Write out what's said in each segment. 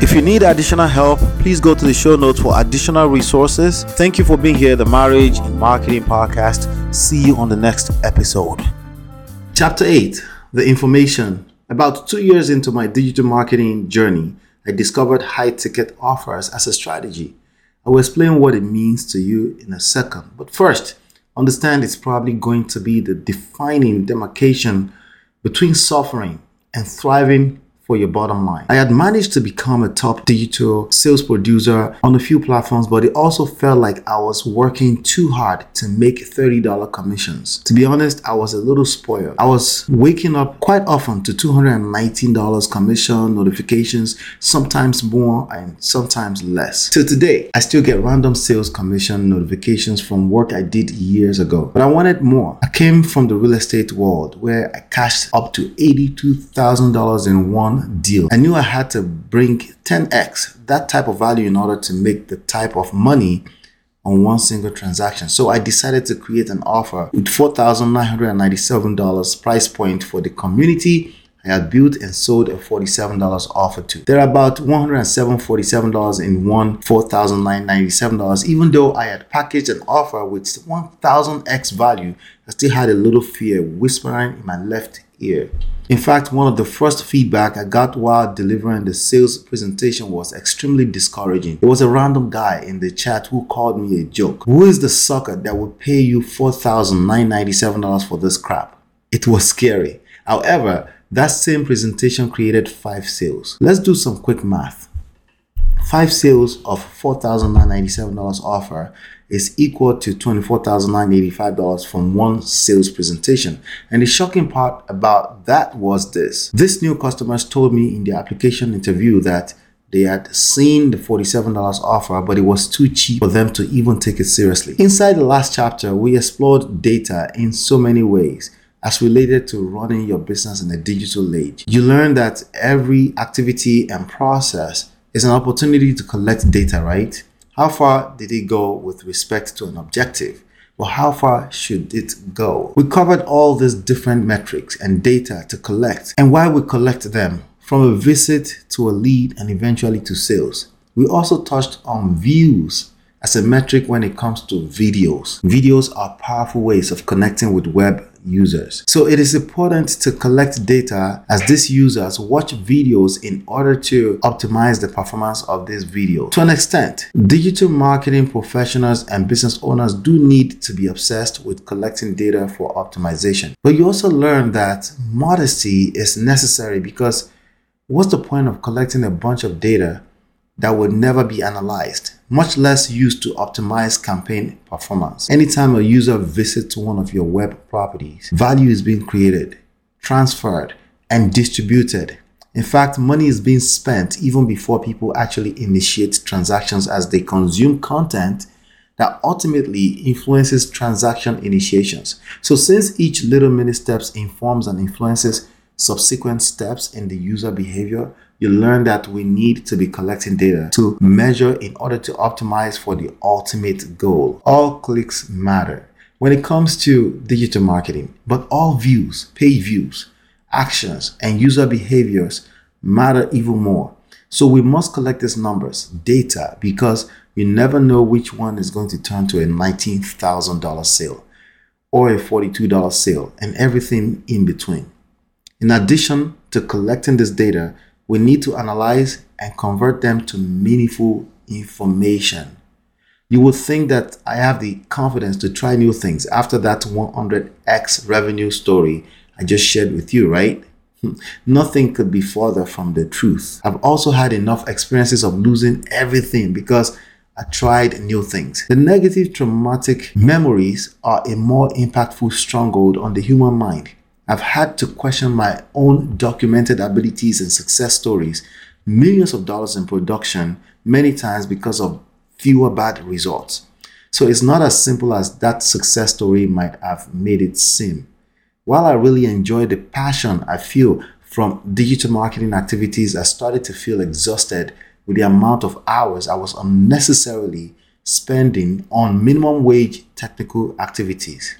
If you need additional help, please go to the show notes for additional resources. Thank you for being here, the Marriage and Marketing Podcast. See you on the next episode. Chapter 8 The Information. About two years into my digital marketing journey, I discovered high ticket offers as a strategy. I will explain what it means to you in a second. But first, understand it's probably going to be the defining demarcation between suffering and thriving for your bottom line. I had managed to become a top digital sales producer on a few platforms, but it also felt like I was working too hard to make $30 commissions. To be honest, I was a little spoiled. I was waking up quite often to $219 commission notifications, sometimes more and sometimes less. Till today, I still get random sales commission notifications from work I did years ago, but I wanted more. I came from the real estate world where I cashed up to $82,000 in one deal. I knew I had to bring 10x that type of value in order to make the type of money on one single transaction. So I decided to create an offer with $4,997 price point for the community I had built and sold a $47 offer to. There are about $107 $47 in one $4,997. Even though I had packaged an offer with 1000x value, I still had a little fear whispering in my left ear. In fact, one of the first feedback I got while delivering the sales presentation was extremely discouraging. It was a random guy in the chat who called me a joke. Who is the sucker that would pay you $4,997 for this crap? It was scary. However, that same presentation created five sales. Let's do some quick math. Five sales of $4,997 offer is equal to $24,985 from one sales presentation. And the shocking part about that was this. This new customers told me in the application interview that they had seen the $47 offer, but it was too cheap for them to even take it seriously. Inside the last chapter, we explored data in so many ways as related to running your business in a digital age. You learn that every activity and process is an opportunity to collect data, right? How far did it go with respect to an objective? Well, how far should it go? We covered all these different metrics and data to collect and why we collect them from a visit to a lead and eventually to sales. We also touched on views as a metric when it comes to videos. Videos are powerful ways of connecting with web users. So it is important to collect data as these users watch videos in order to optimize the performance of this video. To an extent, digital marketing professionals and business owners do need to be obsessed with collecting data for optimization. But you also learn that modesty is necessary because what's the point of collecting a bunch of data that would never be analyzed, much less used to optimize campaign performance. Anytime a user visits one of your web properties, value is being created, transferred, and distributed. In fact, money is being spent even before people actually initiate transactions as they consume content that ultimately influences transaction initiations. So since each little mini steps informs and influences subsequent steps in the user behavior, you learn that we need to be collecting data to measure in order to optimize for the ultimate goal. All clicks matter when it comes to digital marketing, but all views, page views, actions, and user behaviors matter even more. So we must collect these numbers, data, because you never know which one is going to turn to a $19,000 sale or a $42 sale and everything in between. In addition to collecting this data, we need to analyze and convert them to meaningful information. You would think that I have the confidence to try new things after that 100x revenue story I just shared with you, right? Nothing could be further from the truth. I've also had enough experiences of losing everything because I tried new things. The negative traumatic memories are a more impactful stronghold on the human mind. I've had to question my own documented abilities and success stories, millions of dollars in production, many times because of fewer bad results. So it's not as simple as that success story might have made it seem. While I really enjoy the passion I feel from digital marketing activities, I started to feel exhausted with the amount of hours I was unnecessarily spending on minimum wage technical activities.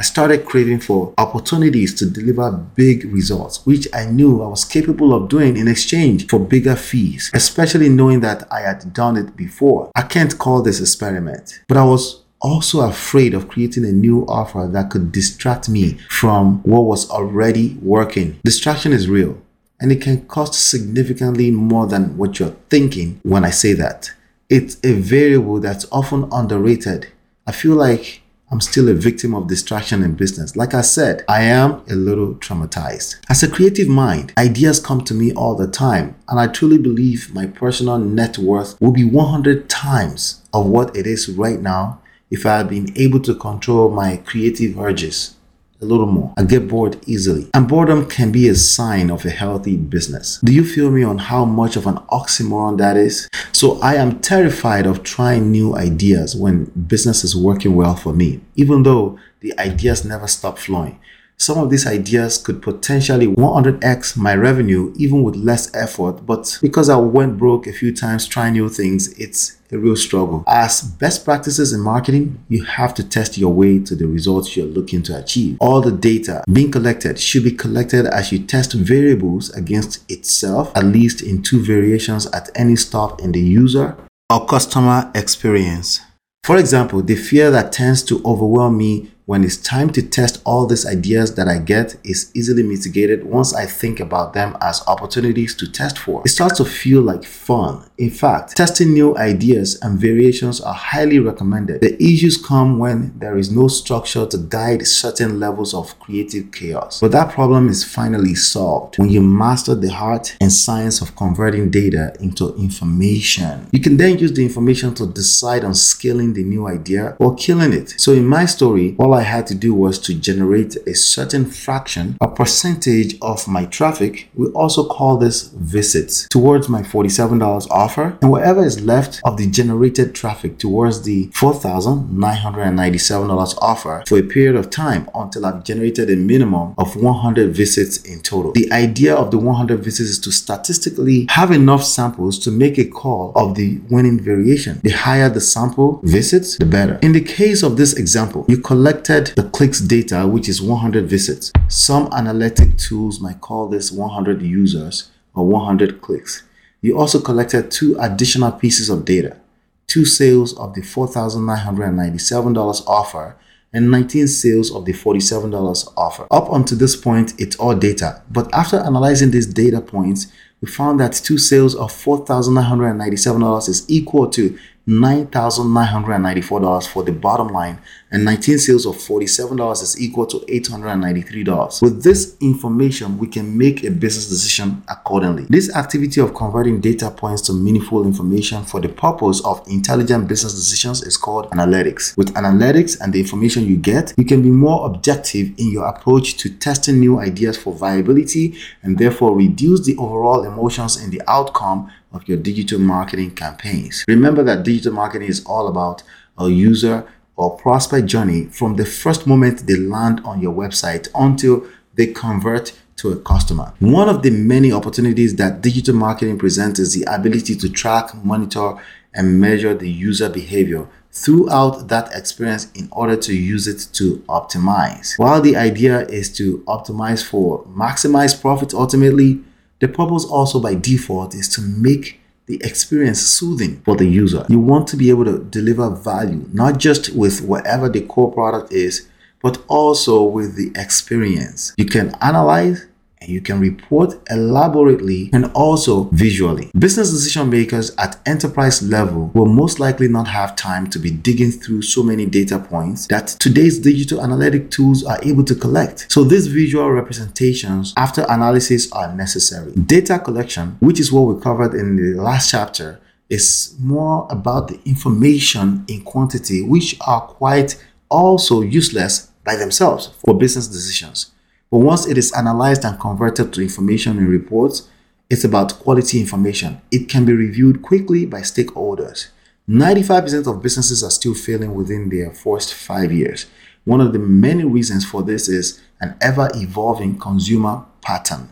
I started craving for opportunities to deliver big results, which I knew I was capable of doing in exchange for bigger fees, especially knowing that I had done it before. I can't call this experiment, but I was also afraid of creating a new offer that could distract me from what was already working. Distraction is real and it can cost significantly more than what you're thinking when I say that. It's a variable that's often underrated. I feel like I'm still a victim of distraction in business. Like I said, I am a little traumatized. As a creative mind, ideas come to me all the time, and I truly believe my personal net worth will be 100 times of what it is right now if I had been able to control my creative urges a little more. I get bored easily. And boredom can be a sign of a healthy business. Do you feel me on how much of an oxymoron that is? So I am terrified of trying new ideas when business is working well for me, even though the ideas never stop flowing. Some of these ideas could potentially 100x my revenue even with less effort, but because I went broke a few times trying new things, it's a real struggle. As best practices in marketing, you have to test your way to the results you're looking to achieve. All the data being collected should be collected as you test variables against itself, at least in two variations at any stop in the user or customer experience. For example, the fear that tends to overwhelm me when it's time to test all these ideas that I get is easily mitigated once I think about them as opportunities to test for. It starts to feel like fun. In fact, testing new ideas and variations are highly recommended. The issues come when there is no structure to guide certain levels of creative chaos. But that problem is finally solved when you master the art and science of converting data into information. You can then use the information to decide on scaling the new idea or killing it. So in my story, all I had to do was to generate a certain fraction, a percentage of my traffic. We also call this visits towards my $47 offer. And whatever is left of the generated traffic towards the $4,997 offer for a period of time until I've generated a minimum of 100 visits in total. The idea of the 100 visits is to statistically have enough samples to make a call of the winning variation. The higher the sample visits, the better. In the case of this example, you collect collected the clicks data, which is 100 visits. Some analytic tools might call this 100 users or 100 clicks. You also collected two additional pieces of data, two sales of the $4,997 offer and 19 sales of the $47 offer. Up until this point, it's all data. But after analyzing these data points, we found that two sales of $4,997 is equal to $9,994 for the bottom line and 19 sales of $47 is equal to $893. With this information, we can make a business decision accordingly. This activity of converting data points to meaningful information for the purpose of intelligent business decisions is called analytics. With analytics and the information you get, you can be more objective in your approach to testing new ideas for viability and therefore reduce the overall emotions in the outcome of your digital marketing campaigns. Remember that digital marketing is all about a user or prospect journey from the first moment they land on your website until they convert to a customer. One of the many opportunities that digital marketing presents is the ability to track, monitor, and measure the user behavior throughout that experience in order to use it to optimize. While the idea is to optimize for maximize profits ultimately, the purpose also by default is to make the experience soothing for the user. You want to be able to deliver value, not just with whatever the core product is, but also with the experience. You can analyze you can report elaborately and also visually. Business decision makers at enterprise level will most likely not have time to be digging through so many data points that today's digital analytic tools are able to collect. So these visual representations after analysis are necessary. Data collection, which is what we covered in the last chapter, is more about the information in quantity, which are quite also useless by themselves for business decisions. But once it is analyzed and converted to information in reports, it's about quality information. It can be reviewed quickly by stakeholders. 95% of businesses are still failing within their first five years. One of the many reasons for this is an ever evolving consumer pattern.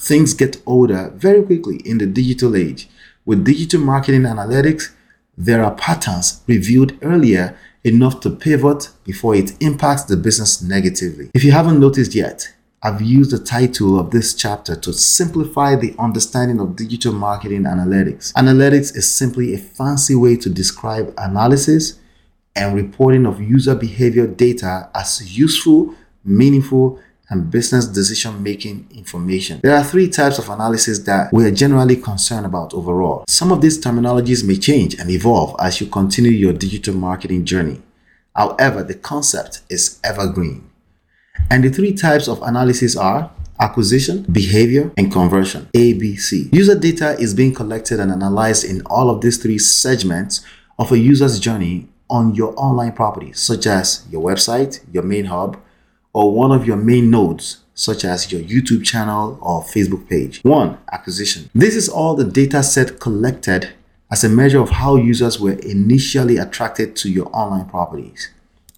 Things get older very quickly in the digital age. With digital marketing analytics, there are patterns reviewed earlier enough to pivot before it impacts the business negatively. If you haven't noticed yet, I've used the title of this chapter to simplify the understanding of digital marketing analytics. Analytics is simply a fancy way to describe analysis and reporting of user behavior data as useful, meaningful, and business decision making information. There are three types of analysis that we are generally concerned about overall. Some of these terminologies may change and evolve as you continue your digital marketing journey. However, the concept is evergreen. And the three types of analysis are acquisition, behavior, and conversion. ABC. User data is being collected and analyzed in all of these three segments of a user's journey on your online properties, such as your website, your main hub, or one of your main nodes, such as your YouTube channel or Facebook page. One, acquisition. This is all the data set collected as a measure of how users were initially attracted to your online properties.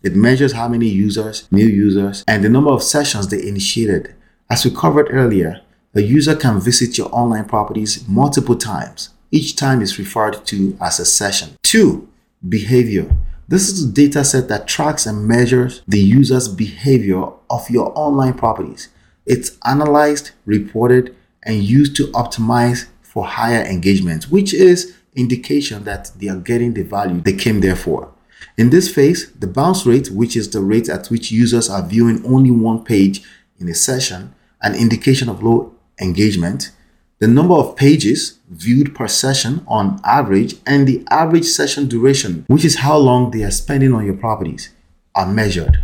It measures how many users, new users, and the number of sessions they initiated. As we covered earlier, a user can visit your online properties multiple times. Each time is referred to as a session. Two, behavior. This is a data set that tracks and measures the user's behavior of your online properties. It's analyzed, reported, and used to optimize for higher engagement, which is indication that they are getting the value they came there for. In this phase, the bounce rate, which is the rate at which users are viewing only one page in a session, an indication of low engagement, the number of pages viewed per session on average, and the average session duration, which is how long they are spending on your properties, are measured.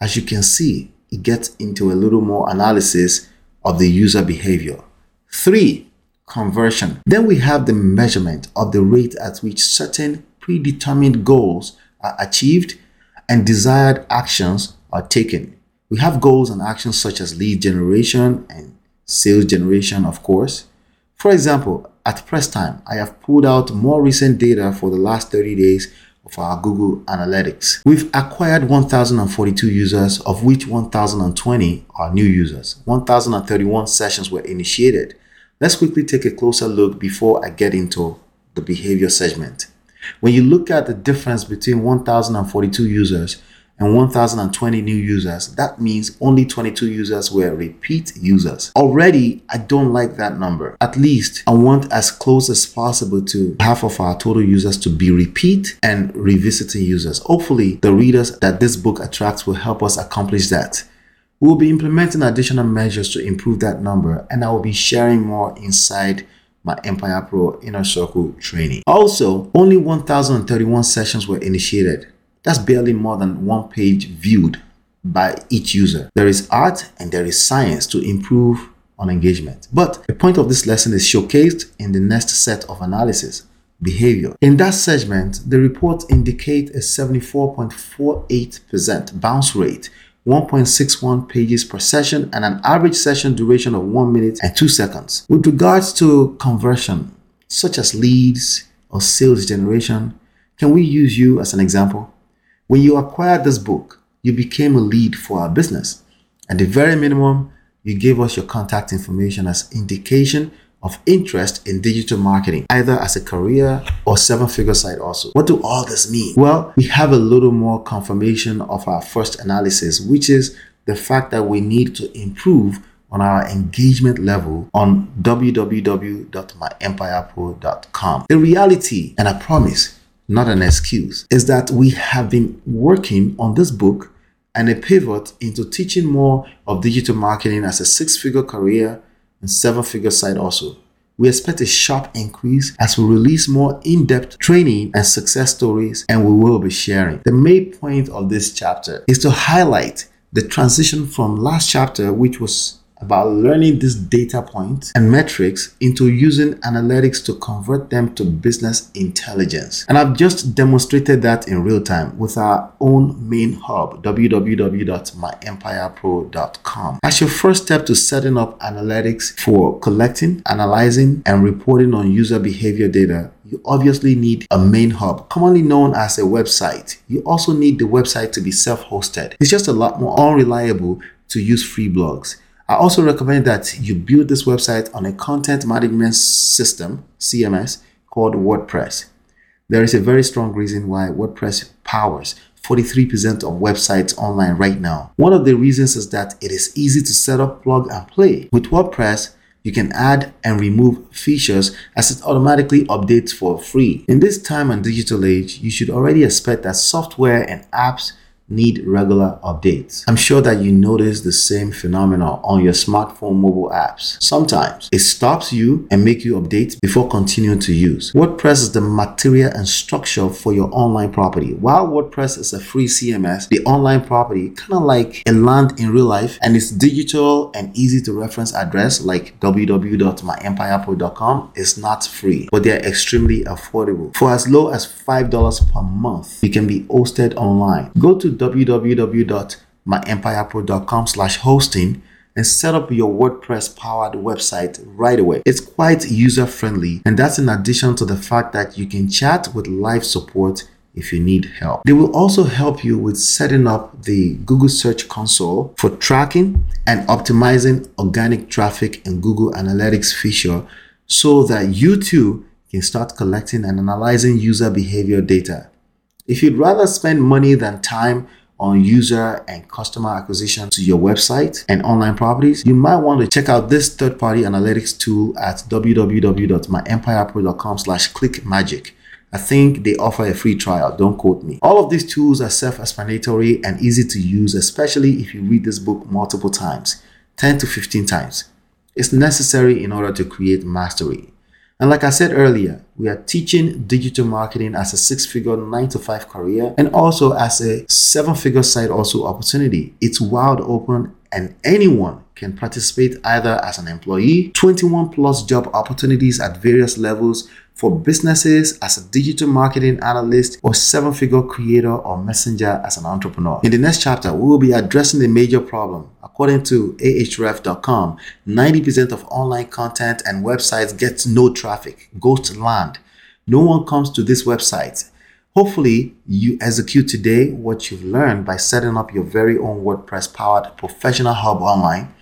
As you can see, it gets into a little more analysis of the user behavior. Three, conversion. Then we have the measurement of the rate at which certain predetermined goals are achieved and desired actions are taken. We have goals and actions such as lead generation and sales generation, of course. For example, at press time, I have pulled out more recent data for the last 30 days of our Google Analytics. We've acquired 1,042 users, of which 1,020 are new users. 1,031 sessions were initiated. Let's quickly take a closer look before I get into the behavior segment. When you look at the difference between 1,042 users and 1,020 new users, that means only 22 users were repeat users. Already, I don't like that number. At least, I want as close as possible to half of our total users to be repeat and revisiting users. Hopefully, the readers that this book attracts will help us accomplish that. We will be implementing additional measures to improve that number, and I will be sharing more inside my Empire Pro Inner Circle training. Also, only 1,031 sessions were initiated. That's barely more than one page viewed by each user. There is art and there is science to improve on engagement. But the point of this lesson is showcased in the next set of analysis behavior. In that segment, the report indicate a 74.48% bounce rate 1.61 pages per session and an average session duration of 1 minute and 2 seconds. With regards to conversion, such as leads or sales generation, can we use you as an example? When you acquired this book, you became a lead for our business. At the very minimum, you gave us your contact information as indication of interest in digital marketing, either as a career or seven figure side also. What do all this mean? Well, we have a little more confirmation of our first analysis, which is the fact that we need to improve on our engagement level on www.myempirepro.com. The reality, and I promise, not an excuse, is that we have been working on this book and a pivot into teaching more of digital marketing as a six figure career and seven figure side also. We expect a sharp increase as we release more in depth training and success stories, and we will be sharing. The main point of this chapter is to highlight the transition from last chapter, which was about learning these data points and metrics into using analytics to convert them to business intelligence. And I've just demonstrated that in real time with our own main hub, www.myempirepro.com. As your first step to setting up analytics for collecting, analyzing, and reporting on user behavior data, you obviously need a main hub, commonly known as a website. You also need the website to be self hosted. It's just a lot more unreliable to use free blogs. I also recommend that you build this website on a content management system, CMS, called WordPress. There is a very strong reason why WordPress powers 43% of websites online right now. One of the reasons is that it is easy to set up, plug, and play. With WordPress, you can add and remove features as it automatically updates for free. In this time and digital age, you should already expect that software and apps need regular updates. I'm sure that you notice the same phenomenon on your smartphone mobile apps. Sometimes it stops you and make you update before continuing to use. WordPress is the material and structure for your online property. While WordPress is a free CMS, the online property kind of like a land in real life and its digital and easy to reference address like www.myempirepro.com is not free, but they're extremely affordable. For as low as $5 per month, you can be hosted online. Go to www.myempirepro.com slash hosting and set up your WordPress powered website right away. It's quite user friendly, and that's in addition to the fact that you can chat with live support if you need help. They will also help you with setting up the Google Search Console for tracking and optimizing organic traffic and Google Analytics feature so that you too can start collecting and analyzing user behavior data. If you'd rather spend money than time on user and customer acquisition to your website and online properties, you might want to check out this third-party analytics tool at www.myempirepro.com slash clickmagick. I think they offer a free trial, don't quote me. All of these tools are self-explanatory and easy to use, especially if you read this book multiple times, 10 to 15 times. It's necessary in order to create mastery. And like I said earlier, we are teaching digital marketing as a six figure, nine to five career and also as a seven figure side also opportunity. It's wide open and anyone can participate either as an employee, 21 plus job opportunities at various levels for businesses as a digital marketing analyst or seven figure creator or messenger as an entrepreneur. In the next chapter, we will be addressing the major problem. According to ahrefs.com, 90% of online content and websites gets no traffic, ghost land. No one comes to this website. Hopefully, you execute today what you've learned by setting up your very own WordPress powered professional hub online.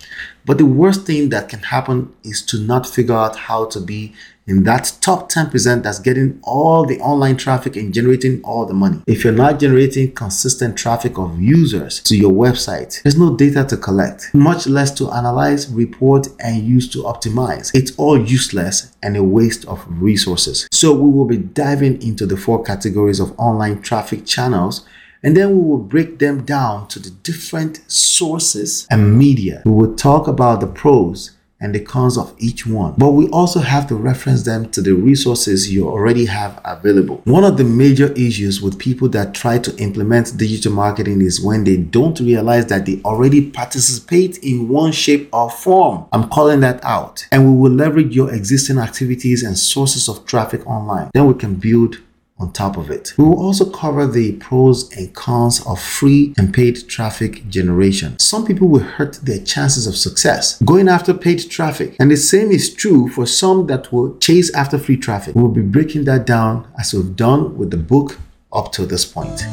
But the worst thing that can happen is to not figure out how to be in that top 10% that's getting all the online traffic and generating all the money. If you're not generating consistent traffic of users to your website, there's no data to collect, much less to analyze, report, and use to optimize. It's all useless and a waste of resources. So we will be diving into the four categories of online traffic channels and then we will break them down to the different sources and media. We will talk about the pros and the cons of each one. But we also have to reference them to the resources you already have available. One of the major issues with people that try to implement digital marketing is when they don't realize that they already participate in one shape or form. I'm calling that out. And we will leverage your existing activities and sources of traffic online. Then we can build on top of it. We will also cover the pros and cons of free and paid traffic generation. Some people will hurt their chances of success going after paid traffic, and the same is true for some that will chase after free traffic. We'll be breaking that down as we've done with the book up to this point.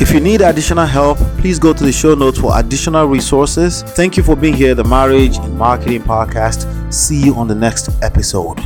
If you need additional help, please go to the show notes for additional resources. Thank you for being here, the Marriage and Marketing Podcast. See you on the next episode.